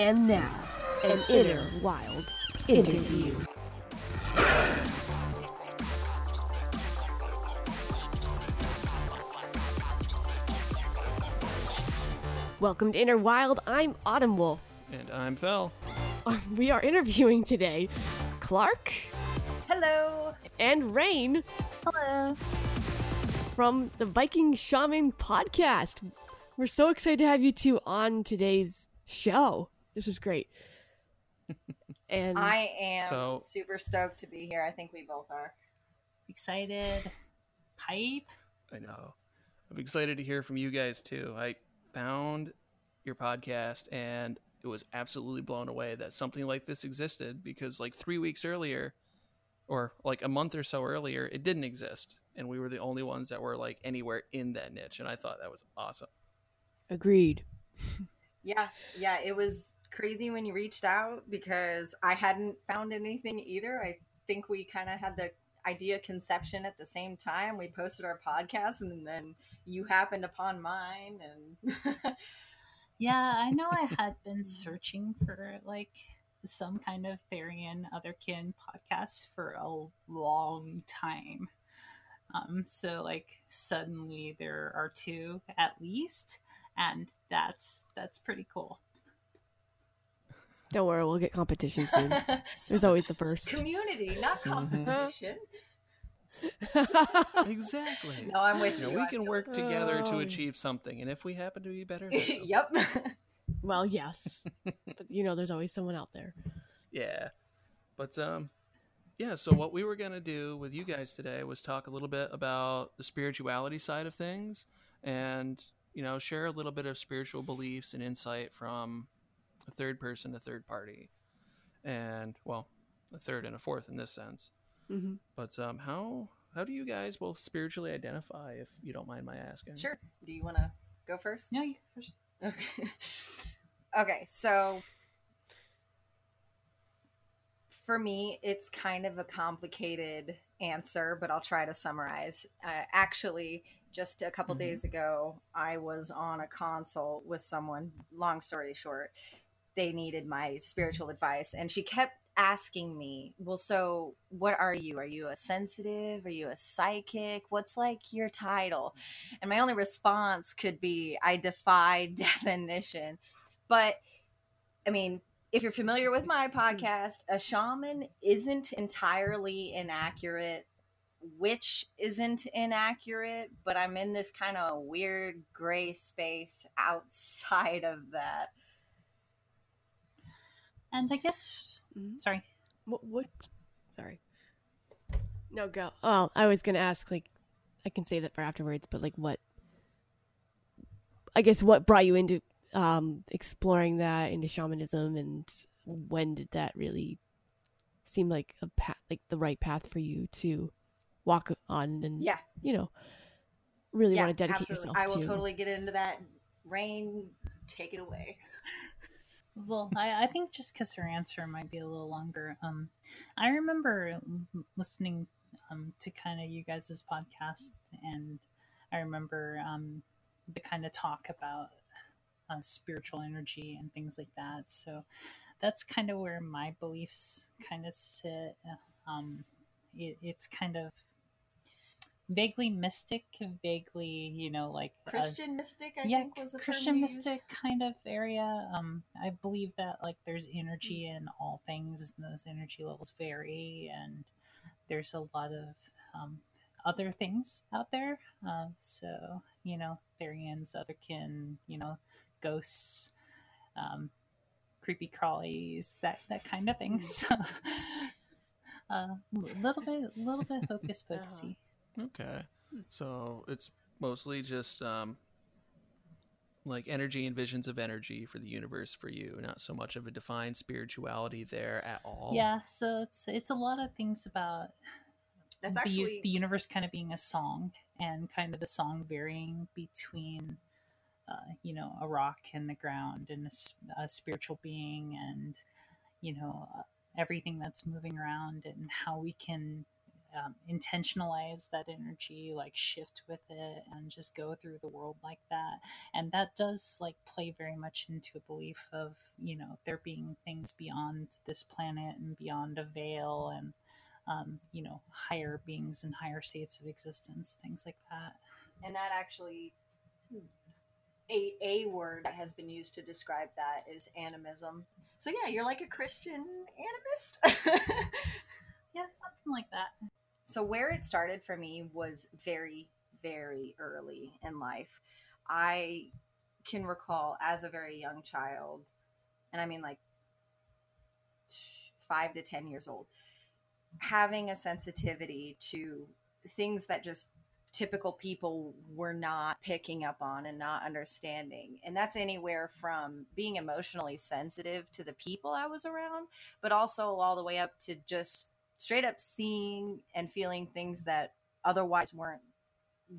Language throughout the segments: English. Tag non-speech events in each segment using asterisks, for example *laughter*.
And now, an inner wild interview. Welcome to Inner Wild. I'm Autumn Wolf. And I'm Fel. *laughs* We are interviewing today Clarke Hello. and Raine Hello. from the Viking Shaman podcast. We're so excited to have you two on today's show. This is great. *laughs* And I am So- super stoked to be here. I think we both are. excited. Hype. I know. I'm excited to hear from you guys too. I found your podcast and it was absolutely blown away that something like this existed because like 3 weeks earlier or like a month or so earlier it didn't exist and we were the only ones that were like anywhere in that niche and I thought that was awesome. agreed. *laughs* Yeah, yeah. It was crazy when you reached out because I hadn't found anything either. I think we kind of had the idea conception at the same time. We posted our podcast, and then you happened upon mine, and *laughs* Yeah, I know I had been searching for like some kind of Therian Otherkin podcast for a long time. Um, so like suddenly there are two at least, and that's that's pretty cool. Don't worry, we'll get competition *laughs* soon. There's always the first. community, not competition. *laughs* Exactly. No, I'm with You you. know, we I can work so- together to Oh. achieve something and if we happen to be better *laughs* yep. well, yes. but you know, there's always someone out there. Yeah. But um yeah, so what we were going to do with you guys today was talk a little bit about the spirituality side of things and, you know, share a little bit of spiritual beliefs and insight from a third person, a third party. And well, a third and a fourth in this sense. hmm But um how how do you guys both spiritually identify if you don't mind my asking? Sure. Do you want to go first? No, you first. Okay. *laughs* okay, so for me, it's kind of a complicated answer, but I'll try to summarize. Uh, actually, just a couple Mhm. days ago, I was on a consult with someone. Long story short, they needed my spiritual advice, and she kept asking me, Well, so what are you? Are you a sensitive? Are you a psychic? What's like your title? And my only response could be, I defy *laughs* definition. But I mean, if you're familiar with my mm-hmm. podcast, a shaman isn't entirely inaccurate. Which isn't inaccurate, but I'm in this kind of weird gray space outside of that. And I guess Mhm. sorry. What, what? Sorry. No, go. Oh, I was gonna ask. Like, I can say that for afterwards, but like, what? I guess what brought you into um exploring that into shamanism, and when did that really seem like a path, like the right path for you to walk on, and Yeah, you know, really yeah, want to dedicate absolutely. yourself I will to? totally get into that. Raine, take it away. *laughs* Well, I, I think just because her answer might be a little longer. Um, I remember listening um, to kind of you guys' podcast, and I remember um, the kind of talk about uh, spiritual energy and things like that. So that's kind of where my beliefs kind of sit. Um, it, it's kind of vaguely mystic, vaguely, you know, like a- Christian mystic, I yeah, think was the Christian term you used. mystic kind of area. Um, I believe that like there's energy in all things, and those energy levels vary, and there's a lot of um, other things out there. Uh, so you know, Therians, otherkin, you know, ghosts, um, creepy crawlies, that that kind of thing. *laughs* So. A little bit, a little bit *laughs* hocus pocusy. Okay. So it's mostly just um like energy and visions of energy for the universe for you, not so much of a defined spirituality there at all. Yeah, so it's it's a lot of things about That's the, actually the universe kind of being a song and kind of the song varying between uh, you know a rock and the ground and a spiritual being and you know uh, everything that's moving around and how we can um, intentionalize that energy like shift with it and just go through the world like that and that does like play very much into a belief of you know there being things beyond this planet and beyond a veil and um, you know higher beings and higher states of existence things like that and that actually a a word that has been used to describe that is animism. So yeah, you're like a Christian animist. *laughs* yeah something like that so where it started for me was very very early in life. I can recall as a very young child, and I mean like 5 to 10 years old, having a sensitivity to things that just typical people were not picking up on and not understanding. And that's anywhere from being emotionally sensitive to the people I was around, but also all the way up to just straight up seeing and feeling things that otherwise weren't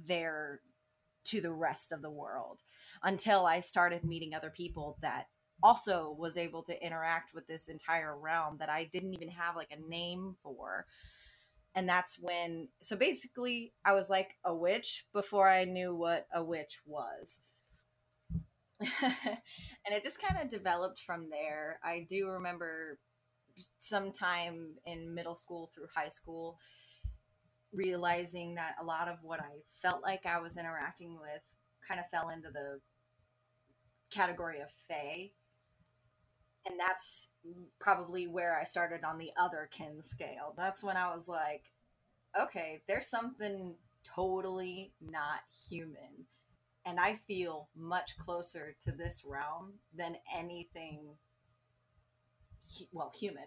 there to the rest of the world until I started meeting other people that also was able to interact with this entire realm that I didn't even have like a name for. And that's when so basically i was like a witch before i knew what a witch was. *laughs* And it just kind of developed from there. I do remember sometime in middle school through high school realizing that a lot of what i felt like i was interacting with kind of fell into the category of fae and that's probably where I started on the other kin scale. That's when I was like, okay, there's something totally not human. And I feel much closer to this realm than anything, well, human.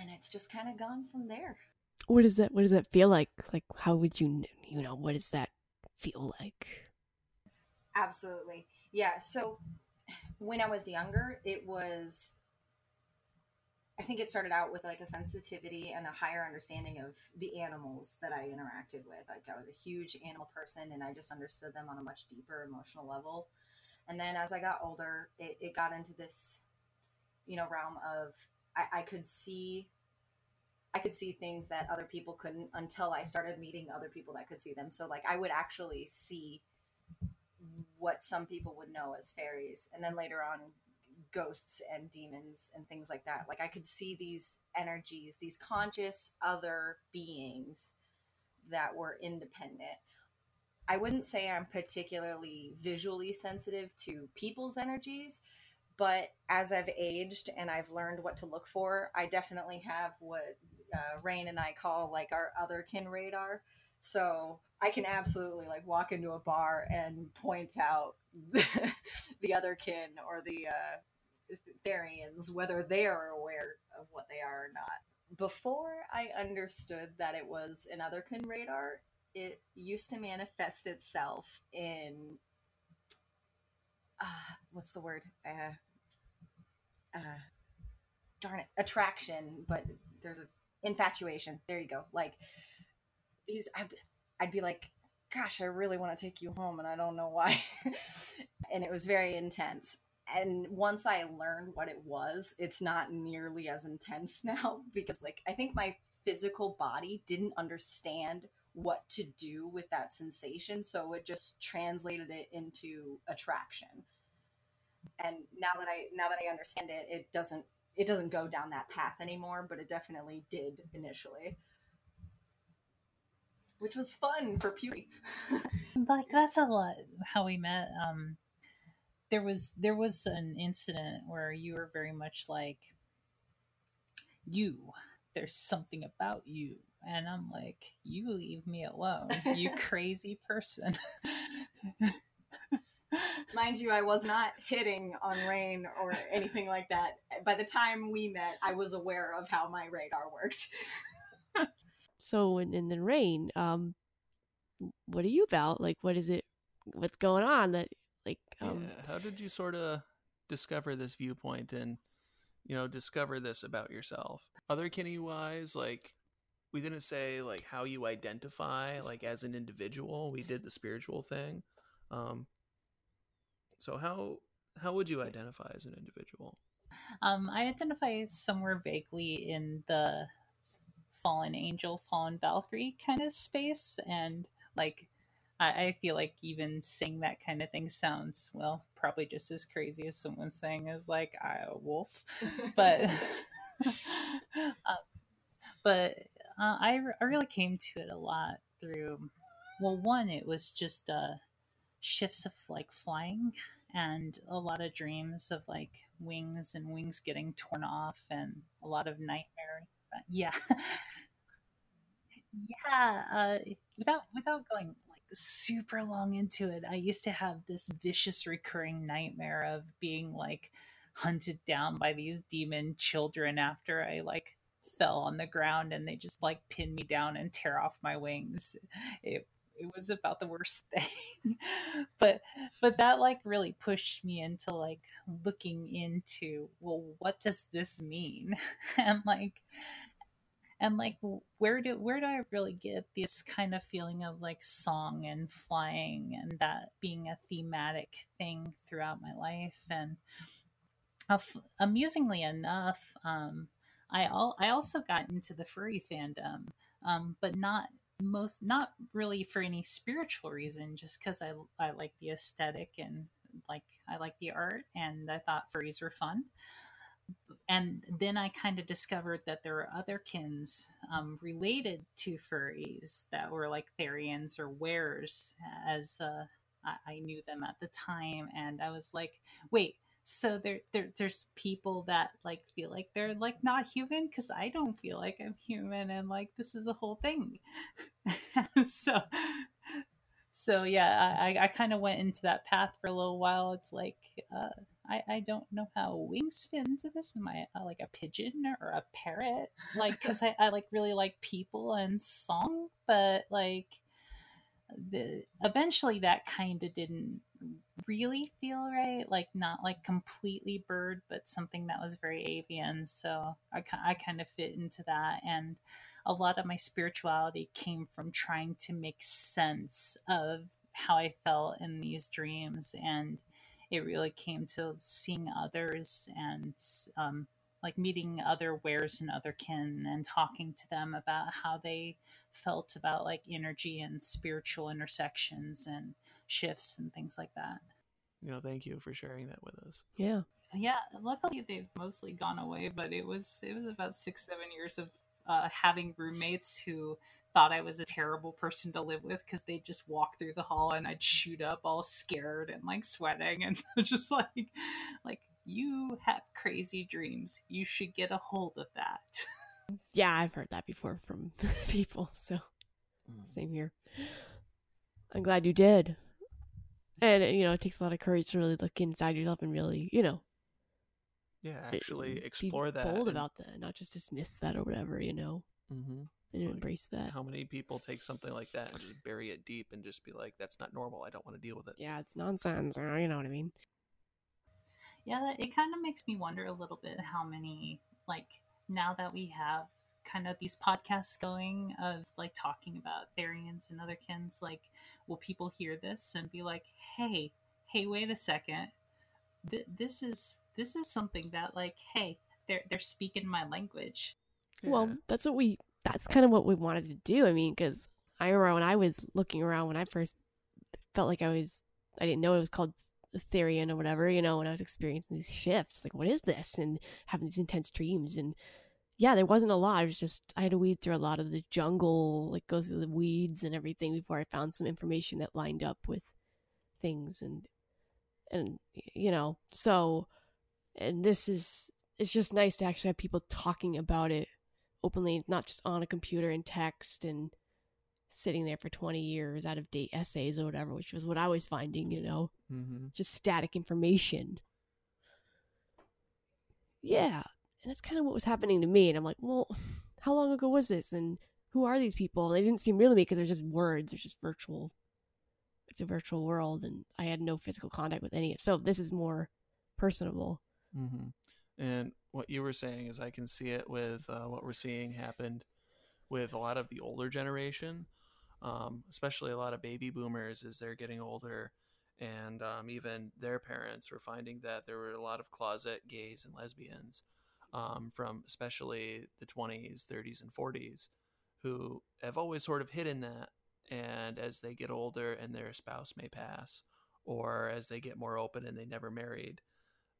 And it's just kind of gone from there. What does that? What does that feel like? Like, how would you, you know, what does that feel like? Absolutely. Yeah. So when I was younger, it was, I think it started out with like a sensitivity and a higher understanding of the animals that I interacted with. Like I was a huge animal person and I just understood them on a much deeper emotional level. And then as I got older, it, it got into this, you know, realm of I, I could see I could see things that other people couldn't until I started meeting other people that could see them. So like I would actually see what some people would know as fairies and then later on ghosts and demons and things like that like i could see these energies these conscious other beings that were independent i wouldn't say i'm particularly visually sensitive to people's energies but as i've aged and i've learned what to look for i definitely have what uh, Raine and i call like our other kin radar so I can absolutely like walk into a bar and point out *laughs* the other kin or the uh, Therians, whether they are aware of what they are or not. Before I understood that it was an otherkin radar, it used to manifest itself in uh, what's the word? Uh, uh, darn it, attraction, but there's a infatuation. There you go. Like these, I'd, I'd be like, gosh, I really want to take you home, and I don't know why. *laughs* and it was very intense. And once I learned what it was, it's not nearly as intense *laughs* now because, like, I think my physical body didn't understand what to do with that sensation, so it just translated it into attraction. And now that I now that I understand it, it doesn't it doesn't go down that path anymore, but it definitely did initially which was fun for puberty. *laughs* like that's a lot how we met um there was there was an incident where you were very much like you there's something about you and i'm like you leave me alone you *laughs* crazy person *laughs* Mind you, I was not hitting on Raine or anything like that. By the time we met, I was aware of how my radar worked. *laughs* So, in, in the rain, um, what are you about? Like, what is it? What's going on? That like, um, yeah. How did you sort of discover this viewpoint and, you know, discover this about yourself? Other Kenny wise, like, we didn't say like how you identify like as an individual. We did the spiritual thing. Um, so how how would you identify as an individual? Um, I identify somewhere vaguely in the fallen angel, fallen Valkyrie kind of space, and like I, I feel like even saying that kind of thing sounds well probably just as crazy as someone saying is like I a wolf, but uh, *laughs* but uh, I I really came to it a lot through well one it was just uh shifts of like flying and a lot of dreams of like wings and wings getting torn off and a lot of nightmare yeah. *laughs* Yeah uh, without without going like super long into it i used to have this vicious recurring nightmare of being like hunted down by these demon children after i like fell on the ground and they just like pin me down and tear off my wings. It it was about the worst *laughs* thing. But but that like really pushed me into like looking into well what does this mean? *laughs* And like and like where do where do i really get this kind of feeling of like song and flying and that being a thematic thing throughout my life? And uh, amusingly enough um i all i also got into the furry fandom um but not most not really for any spiritual reason just because I, I like the aesthetic and like i like the art and i thought furries were fun. And then i kind of discovered that there were other kins um, related to furries that were like therians or weres as uh, I, I knew them at the time and i was like wait so there, there there's people that like feel like they're like not human because i don't feel like i'm human and like this is a whole thing *laughs* so so yeah i i kind of went into that path for a little while it's like uh I, I don't know how wings fit into this. Am I uh, like a pigeon or a parrot? Like, because I, I like really like people and song, but like the eventually that kind of didn't really feel right like not like completely bird but something that was very avian so I, I kind of fit into that and a lot of my spirituality came from trying to make sense of how i felt in these dreams and it really came to seeing others and um, like meeting other weres and other kin and talking to them about how they felt about like energy and spiritual intersections and shifts and things like that. You know, thank you for sharing that with us. Yeah. Yeah, luckily they've mostly gone away, but it was it was about 6 7 years of uh, having roommates who thought I was a terrible person to live with because they'd just walk through the hall and I'd shoot up all scared and like sweating and *laughs* just like like you have crazy dreams. You should get a hold of that. *laughs* yeah, I've heard that before from *laughs* people. So, mm. same here. I'm glad you did. And, you know, it takes a lot of courage to really look inside yourself and really, you know, yeah, actually explore that. Bold and... about that, not just dismiss that or whatever, you know. Mm-hmm. And like, embrace that. How many people take something like that and just bury it deep and just be like, "That's not normal. I don't want to deal with it." Yeah, it's nonsense. You know what I mean? Yeah, it kind of makes me wonder a little bit how many, like, now that we have kind of these podcasts going of like talking about Therians and other kins, like, will people hear this and be like, hey, hey, wait a second. Th- this is this is something that like hey they're they're speaking my language well that's what we that's kind of what we wanted to do i mean because i remember when i was looking around when i first felt like i was i didn't know it was called Therian or whatever, you know, when I was experiencing these shifts, like, what is this? And having these intense dreams. And yeah, there wasn't a lot. It was just, I had to weed through a lot of the jungle, like, go through the weeds and everything before I found some information that lined up with things. And, and, you know, so, and this is, it's just nice to actually have people talking about it openly, not just on a computer and text and, sitting there for 20 years out of date essays or whatever, which was what I was finding, you know, mm-hmm. just static information. Yeah. And that's kind of what was happening to me. And I'm like, well, *laughs* how long ago was this? And who are these people? And they didn't seem real to me because they're just words. They're just virtual. It's a virtual world. And I had no physical contact with any of So this is more personable. Mm-hmm. And what you were saying is I can see it with uh, what we're seeing happened with a lot of the older generation, um, especially a lot of baby boomers as they're getting older. And um, even their parents were finding that there were a lot of closet gays and lesbians um, from especially the 20s, 30s, and 40s who have always sort of hidden that. And as they get older and their spouse may pass, or as they get more open and they never married,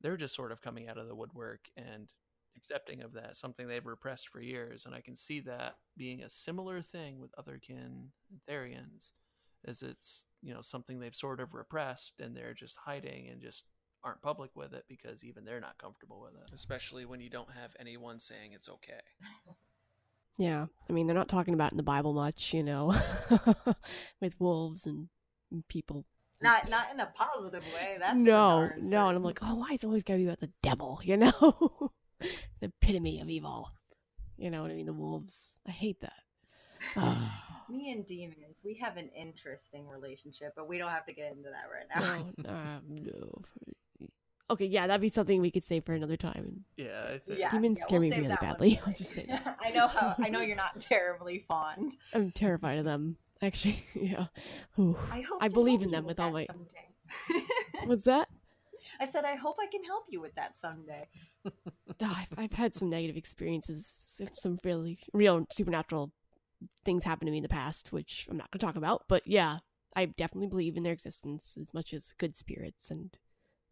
they're just sort of coming out of the woodwork and accepting of that, something they've repressed for years. And I can see that being a similar thing with otherkin and Therians, as it's, you know, something they've sort of repressed and they're just hiding and just aren't public with it because even they're not comfortable with it, especially when you don't have anyone saying it's okay. *laughs* Yeah, I mean they're not talking about it in the Bible much, you know, *laughs* with wolves and people. Not not in a positive way. That's no, no, and. I'm like, oh, why is it always gotta be about the devil? *laughs* You know, the epitome of evil. You know what I mean? The wolves. I hate that. *sighs* Me and demons, we have an interesting relationship, but we don't have to get into that right now. no, um, no. Okay, yeah, that'd be something we could say for another time. Yeah, I think. Yeah, Demons yeah, scare we'll me really badly. for *laughs* I'll just say that. *laughs* I know how. I know you're not terribly fond. I'm terrified of them. Actually, *laughs* yeah. Ooh. I hope I believe in them with all my- What's that? I said I hope I can help you with that someday. *laughs* Ah, I've, I've had some negative experiences, some really real supernatural things happen to me in the past, which I'm not going to talk about. But yeah, I definitely believe in their existence as much as good spirits, and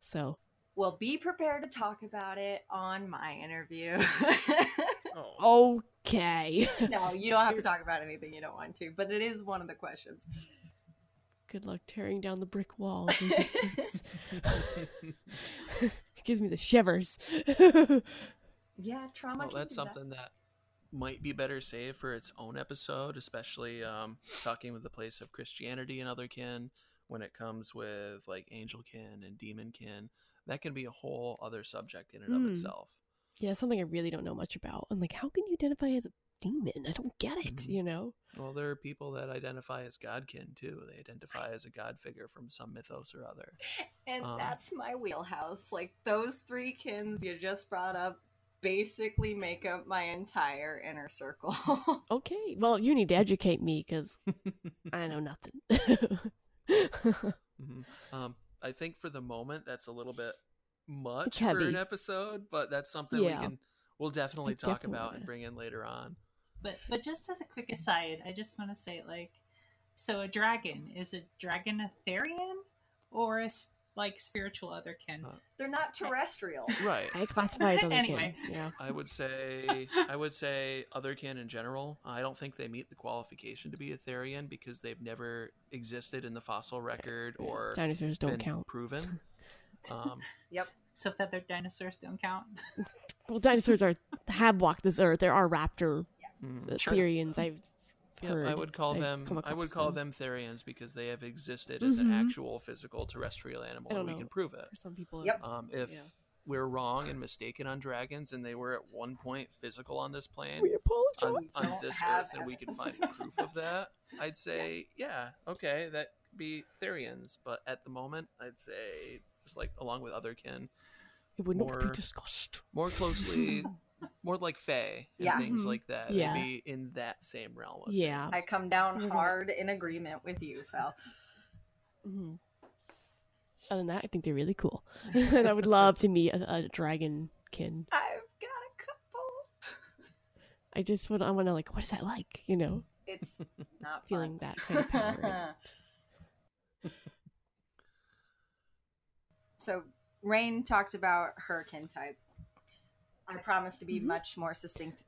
so Well, be prepared to talk about it on my interview. Oh, okay. *laughs* no, you don't have to talk about anything you don't want to, but it is one of the questions. Good luck tearing down the brick wall *laughs* it gives me the shivers. *laughs* Yeah, trauma. well, can that's do that. something that might be better saved for its own episode, especially um, talking with the place of Christianity and other kin when it comes with like angel kin and demon kin. That can be a whole other subject in and Hmm. of itself. yeah, something I really don't know much about. I'm like, how can you identify as a demon? I don't get it. Mhm. You know? Well, there are people that identify as godkin too. They identify as a god figure from some mythos or other. *laughs* And Um, that's my wheelhouse. Like those three kins you just brought up basically make up my entire inner circle. *laughs* Okay. Well, you need to educate me because *laughs* I know nothing. Mhm. Um, I think for the moment that's a little bit much It's for an episode, but that's something Yeah. we can we'll definitely I talk definitely about wanna- and bring in later on. But but just as a quick aside, I just want to say like, so a dragon is a dragon a therian or a like spiritual otherkin? Uh, They're not terrestrial. *laughs* Right. I classify as other Anyway. Yeah. I would say I would say other kin in general. I don't think they meet the qualification to be a Therian because they've never existed in the fossil record or Dinosaurs don't been count. proven. *laughs* Um, Yep. So feathered dinosaurs don't count. Well, dinosaurs are have walked this earth. There are raptor Yes. mm. Sure. Therians. I've Yeah, heard. I would call I've them. I would call them. Therians because they have existed as Mhm. an actual physical terrestrial animal, and we know. can prove it. For some people. Yep. Um, if Yeah. we're wrong and mistaken on dragons, and they were at one point physical on this plane, We apologize. on, on don't this have earth, and we can find proof of that, I'd say, yeah, okay, that could be Therians. But at the moment, I'd say, just like along with other kin, it would not be discussed. more closely, *laughs* more like Fae and Yeah. things Mhm. like that. Yeah. They'd be in that same realm. Of Yeah. I come down hard in agreement with you, Fel. Mhm. Other than that, I think they're really cool. *laughs* and I would love to meet a, a dragon kin. I've got a couple. I just want. I want to like. What is that like? You know, It's *laughs* not feeling fun. that kind of power. *laughs* so Raine talked about her kin type. I promise to be Mhm. much more succinct.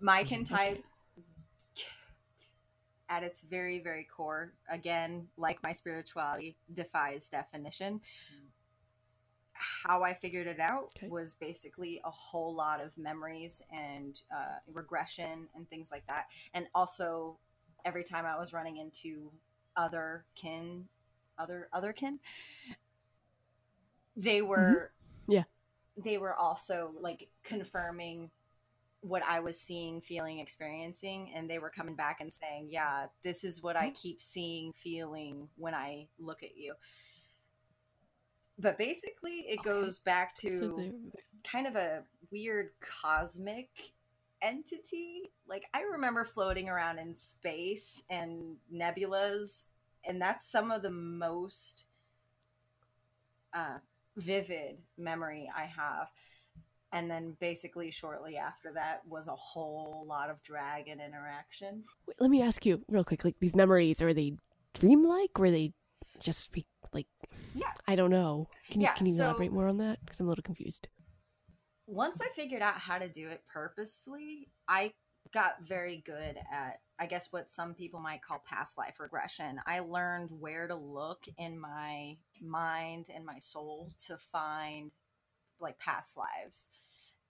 My kin type, at its very, very core, again, like my spirituality, defies definition. How I figured it out Okay. was basically a whole lot of memories and uh, regression and things like that. And also, every time I was running into other kin, other other kin, they were Yeah. They were also like confirming what I was seeing, feeling, experiencing, and they were coming back and saying, "Yeah, this is what I keep seeing, feeling when I look at you." But basically, it Okay. goes back to kind of a weird cosmic entity like i remember floating around in space and nebulas and that's some of the most uh, vivid memory i have and then basically shortly after that was a whole lot of dragon interaction Wait, let me ask you real quick. Like these memories, are they dreamlike? Were they just be like? Yeah. I don't know. Can you Yeah, can you so- elaborate more on that? Because I'm a little confused. once I figured out how to do it purposefully, I got very good at, I guess, what some people might call past life regression. I learned where to look in my mind and my soul to find like past lives.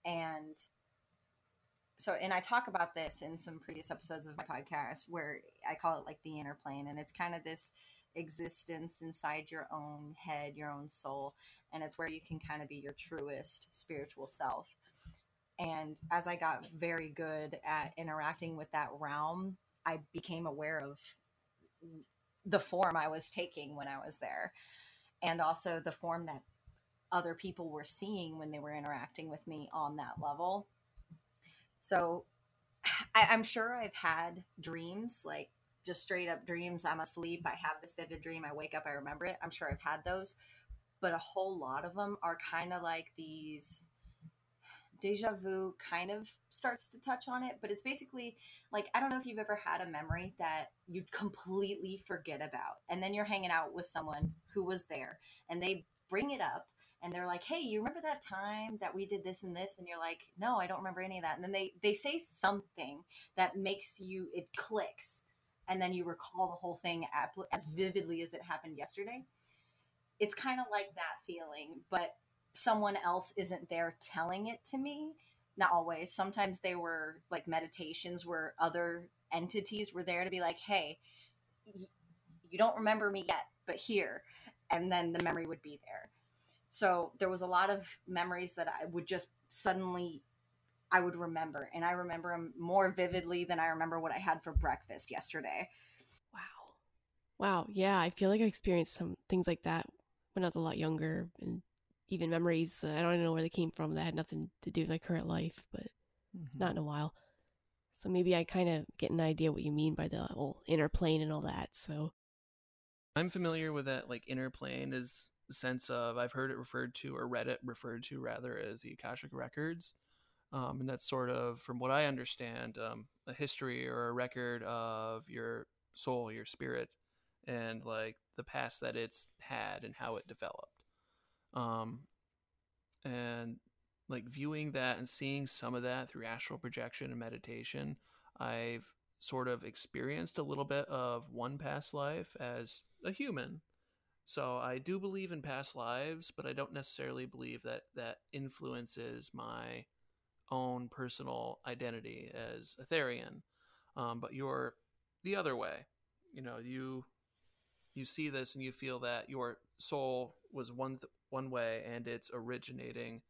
And so, and I talk about this in some previous episodes of my podcast where I call it like the inner plane. And it's kind of this existence inside your own head, your own soul and it's where you can kind of be your truest spiritual self. And as I got very good at interacting with that realm, I became aware of the form I was taking when I was there, and also the form that other people were seeing when they were interacting with me on that level. So I, I'm sure I've had dreams, like just straight up dreams. I'm asleep, I have this vivid dream, I wake up, I remember it. I'm sure I've had those but a whole lot of them are kind of like these deja vu kind of starts to touch on it but it's basically like i don't know if you've ever had a memory that you completely forget about and then you're hanging out with someone who was there and they bring it up and they're like hey you remember that time that we did this and this? And you're like no i don't remember any of that. And then they they say something that makes you it clicks and then you recall the whole thing as vividly as it happened yesterday. It's kind of like that feeling, but someone else isn't there telling it to me. Not always. Sometimes they were like meditations where other entities were there to be like, hey, you don't remember me yet, but here. And then the memory would be there. So there was a lot of memories that I would just suddenly I would remember and I remember them more vividly than I remember what I had for breakfast yesterday. Wow. Wow. Yeah, I feel like I experienced some things like that when I was a lot younger, and even memories. Uh, I don't even know where they came from that had nothing to do with my current life, but Mm-hmm. not in a while. So maybe I kind of get an idea what you mean by the whole inner plane and all that. So I'm familiar with that like inner plane is the sense of I've heard it referred to or read it referred to rather as the Akashic records. Um, and that's sort of, from what I understand, um, a history or a record of your soul, your spirit, and like the past that it's had and how it developed. Um, and like viewing that and seeing some of that through astral projection and meditation, I've sort of experienced a little bit of one past life as a human. So I do believe in past lives, but I don't necessarily believe that that influences my own personal identity as a Therian. Um, but you're the other way. You know, you you see this and you feel that your soul was one th- one way and it's originating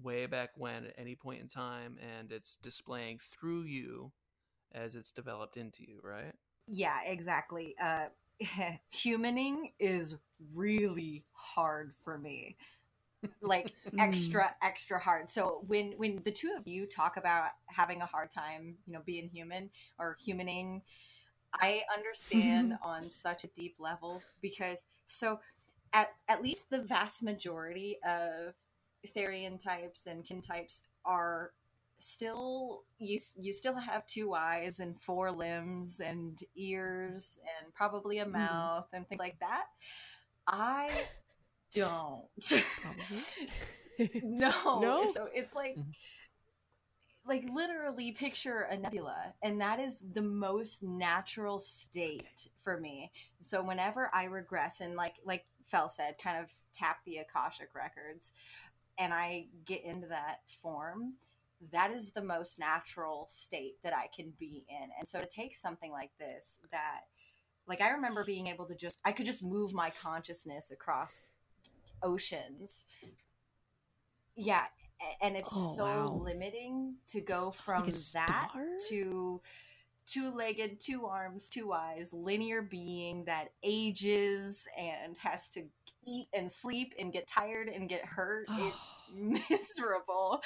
way back when at any point in time and it's displaying through you as it's developed into you, right? Yeah, exactly. Uh, *laughs* humaning is really hard for me. Like *laughs* Mm. extra, extra hard. So when when the two of you talk about having a hard time, you know, being human or humaning, I understand *laughs* on such a deep level because so at at least the vast majority of Therian types and kin types are still you you still have two eyes and four limbs and ears and probably a Mhm. mouth and things like that. I don't. *laughs* no. *laughs* No? So it's like Mhm. like literally picture a nebula and that is the most natural state for me. So whenever I regress and like like Fel said, kind of tap the Akashic records and I get into that form, that is the most natural state that I can be in. And so to take something like this that like I remember being able to just I could just move my consciousness across oceans. Yeah, and it's Oh, so wow. limiting to go from like that star? to two-legged, two arms, two eyes, linear being that ages and has to eat and sleep and get tired and get hurt. *sighs* It's Oh. miserable.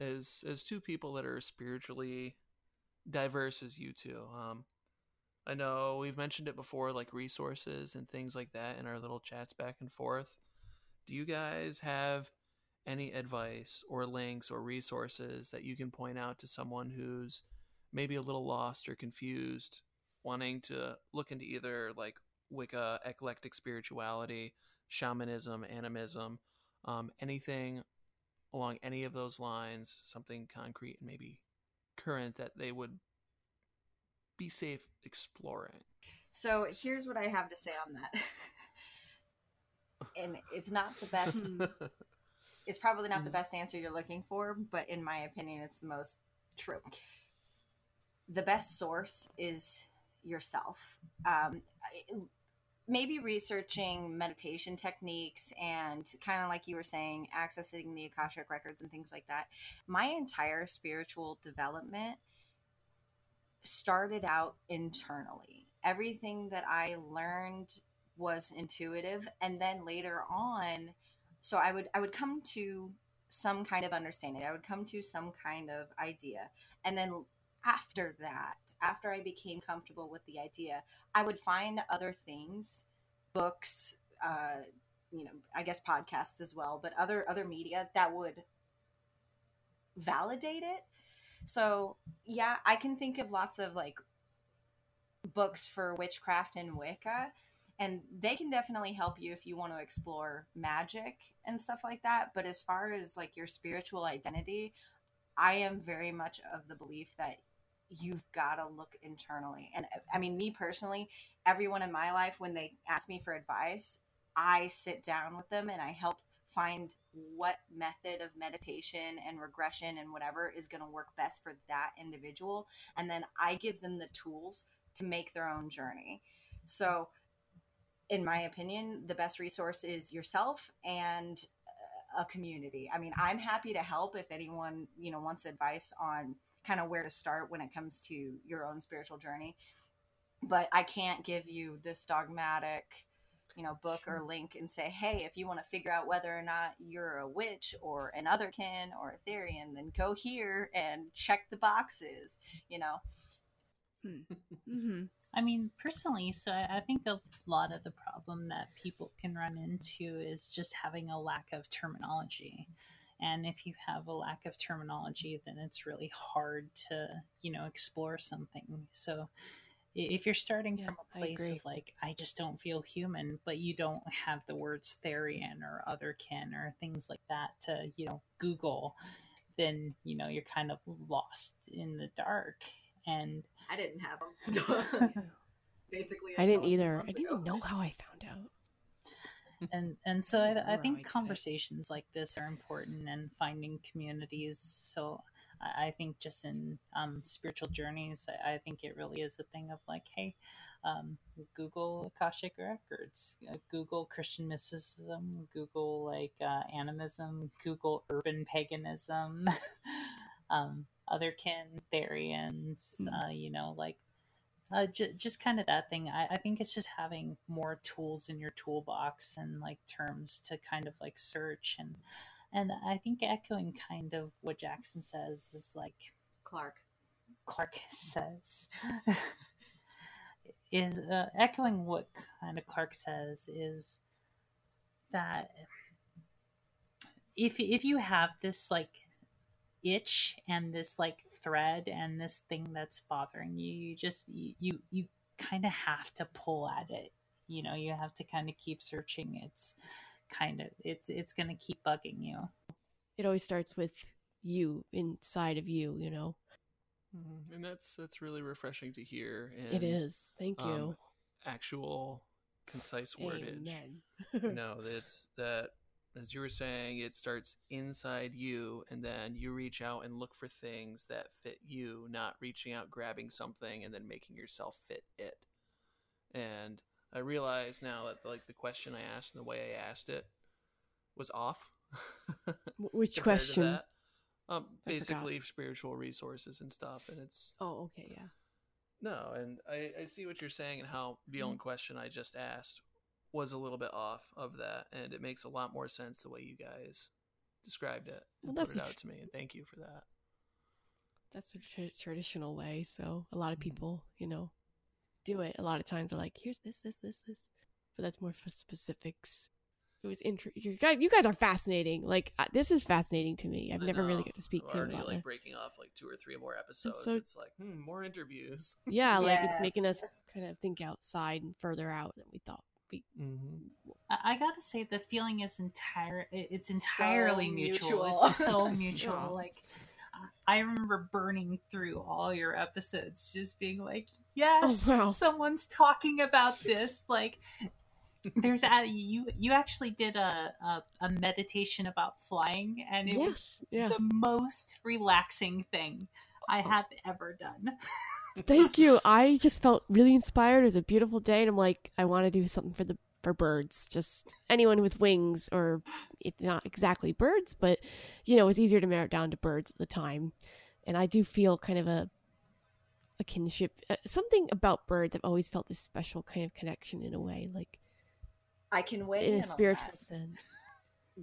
as as two people that are spiritually diverse as you two. Um, I know we've mentioned it before, like resources and things like that in our little chats back and forth. Do you guys have any advice or links or resources that you can point out to someone who's maybe a little lost or confused, wanting to look into either like Wicca, eclectic spirituality, shamanism, animism, um, anything along any of those lines, something concrete and maybe current that they would be safe exploring? So here's what I have to say on that. *laughs* and it's not the best *laughs* it's probably not the best answer you're looking for, but in my opinion it's the most true. The best source is yourself. Um, maybe researching meditation techniques and kind of like you were saying, accessing the Akashic records and things like that. My entire spiritual development started out internally. Everything that I learned was intuitive and then later on so I would I would come to some kind of understanding. I would come to some kind of idea and then after that, after I became comfortable with the idea, I would find other things, books, uh, you know, I guess podcasts as well, but other other media that would validate it. So yeah, I can think of lots of like books for witchcraft and Wicca, and they can definitely help you if you want to explore magic and stuff like that. But as far as like your spiritual identity, I am very much of the belief that you've got to look internally. And I mean, me personally, everyone in my life, when they ask me for advice, I sit down with them and I help find what method of meditation and regression and whatever is going to work best for that individual. And then I give them the tools to make their own journey. So, in my opinion, the best resource is yourself and uh, a community. I mean, I'm happy to help if anyone, you know, wants advice on kind of where to start when it comes to your own spiritual journey. But I can't give you this dogmatic, you know, book or link and say, hey, if you want to figure out whether or not you're a witch or an otherkin or a Therian, then go here and check the boxes, you know. *laughs* Mm-hmm. I mean, personally, so I I think a lot of the problem that people can run into is just having a lack of terminology. And if you have a lack of terminology, then it's really hard to, you know, explore something. So if you're starting Yeah, from a place of like, I just don't feel human, but you don't have the words Therian or otherkin or things like that to, you know, Google, then, you know, you're kind of lost in the dark. And I didn't have them. *laughs* *laughs* Basically, I didn't either. I didn't even know how I found out. And and so I, I think it. conversations like this are important and finding communities so i, I think just in um, spiritual journeys I, I think it really is a thing of like hey um, google akashic records uh, google christian mysticism google like uh, animism google urban paganism *laughs* um, otherkin therians Hmm. uh, you know like uh, j- just kind of that thing. I, I think it's just having more tools in your toolbox and like terms to kind of like search and and I think echoing kind of what Jackson says is like Clarke. Clarke *laughs* says is uh, echoing what kind of Clarke says is that if if you have this like itch and this like thread and this thing that's bothering you you just you you, you kind of have to pull at it you know you have to kind of keep searching it's kind of it's it's going to keep bugging you It always starts with you inside of you. You know, Mhm. And that's that's really refreshing to hear. And, it is. Thank you. um, actual concise wordage. Amen. you know, it's that as you were saying, it starts inside you, and then you reach out and look for things that fit you, not reaching out, grabbing something, and then making yourself fit it. And I realize now that like the question I asked and the way I asked it was off. *laughs* Which question? Um, I forgot. basically spiritual resources and stuff, and it's Oh, okay, yeah. no, and I, I see what you're saying and how the Mm-hmm. own question I just asked was a little bit off of that, and it makes a lot more sense the way you guys described it Well, and that's put it the out to me, and thank you for that. That's the tra- traditional way. So a lot of Mhm. people, you know, do it. A lot of times they're like, "Here's this, this, this, this," but that's more for specifics. It was interesting. You guys, you guys are fascinating. Like uh, this is fascinating to me. I've I never really got to speak We're to already about like it. breaking off like two or three more episodes. so- it's like hmm, more interviews. Yeah, like it's making us kind of think outside and further out than we thought. We Mm-hmm. I I gotta say the feeling is entire. It's entirely mutual. mutual. It's so *laughs* mutual. Yeah. Like I remember burning through all your episodes, just being like, "Yes, Oh, wow. someone's talking about this." Like, there's a you. You actually did a a, a meditation about flying, and it was yeah. the most relaxing thing I have ever done. *laughs* Thank you. I just felt really inspired. It was a beautiful day, and I'm like, I want to do something for the for birds. Just anyone with wings, or if not exactly birds, but you know, it's easier to narrow it down to birds at the time. And I do feel kind of a a kinship, uh, something about birds. I've always felt this special kind of connection in a way, like I can weigh in in a spiritual sense.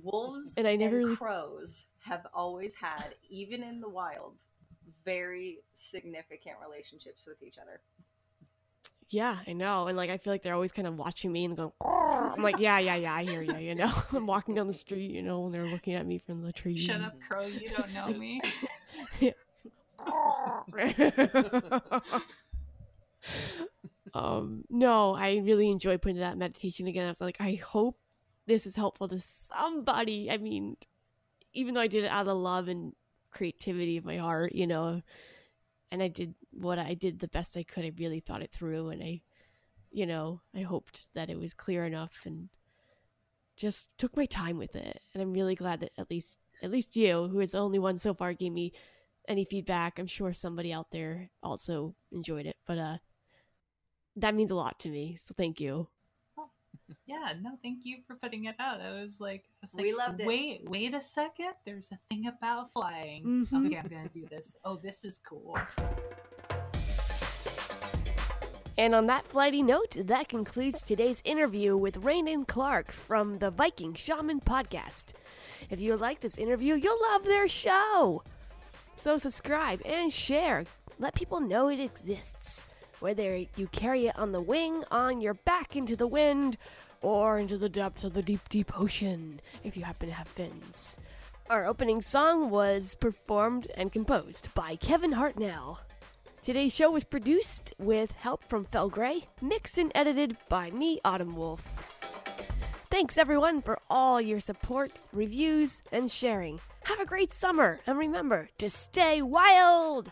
Wolves And and, I never really- crows have always had, even in the wild, very significant relationships with each other. Yeah, I know. And like I feel like they're always kind of watching me and going, "Grr." I'm like, yeah, yeah, yeah, I hear you, you know. *laughs* I'm walking down the street, you know, and they're looking at me from the trees. Shut up, crow! You don't know me. *laughs* *laughs* um no, I really enjoyed putting that meditation again. I was like, I hope this is helpful to somebody. I mean, even though I did it out of love and creativity of my heart, you know, and I did what I did the best I could. I really thought it through and I you know, I hoped that it was clear enough and just took my time with it. And I'm really glad that at least at least you, who is the only one so far, gave me any feedback. I'm sure somebody out there also enjoyed it. But uh that means a lot to me. So thank you. Yeah, no, thank you for putting it out. I was like, I was like We loved it. Wait, wait a second. There's a thing about flying. Mhm. Okay, I'm gonna do this. Oh, this is cool. And on that flighty note, that concludes today's interview with Raine and Clarke from the Viking Shaman podcast. If you liked this interview, you'll love their show. So subscribe and share. Let people know it exists. Whether you carry it on the wing, on your back into the wind, or into the depths of the deep, deep ocean, if you happen to have fins. Our opening song was performed and composed by Kevin Hartnell. Today's show was produced with help from Fel Gray, mixed and edited by me, Autumn Wolf. Thanks everyone for all your support, reviews, and sharing. Have a great summer, and remember to stay wild!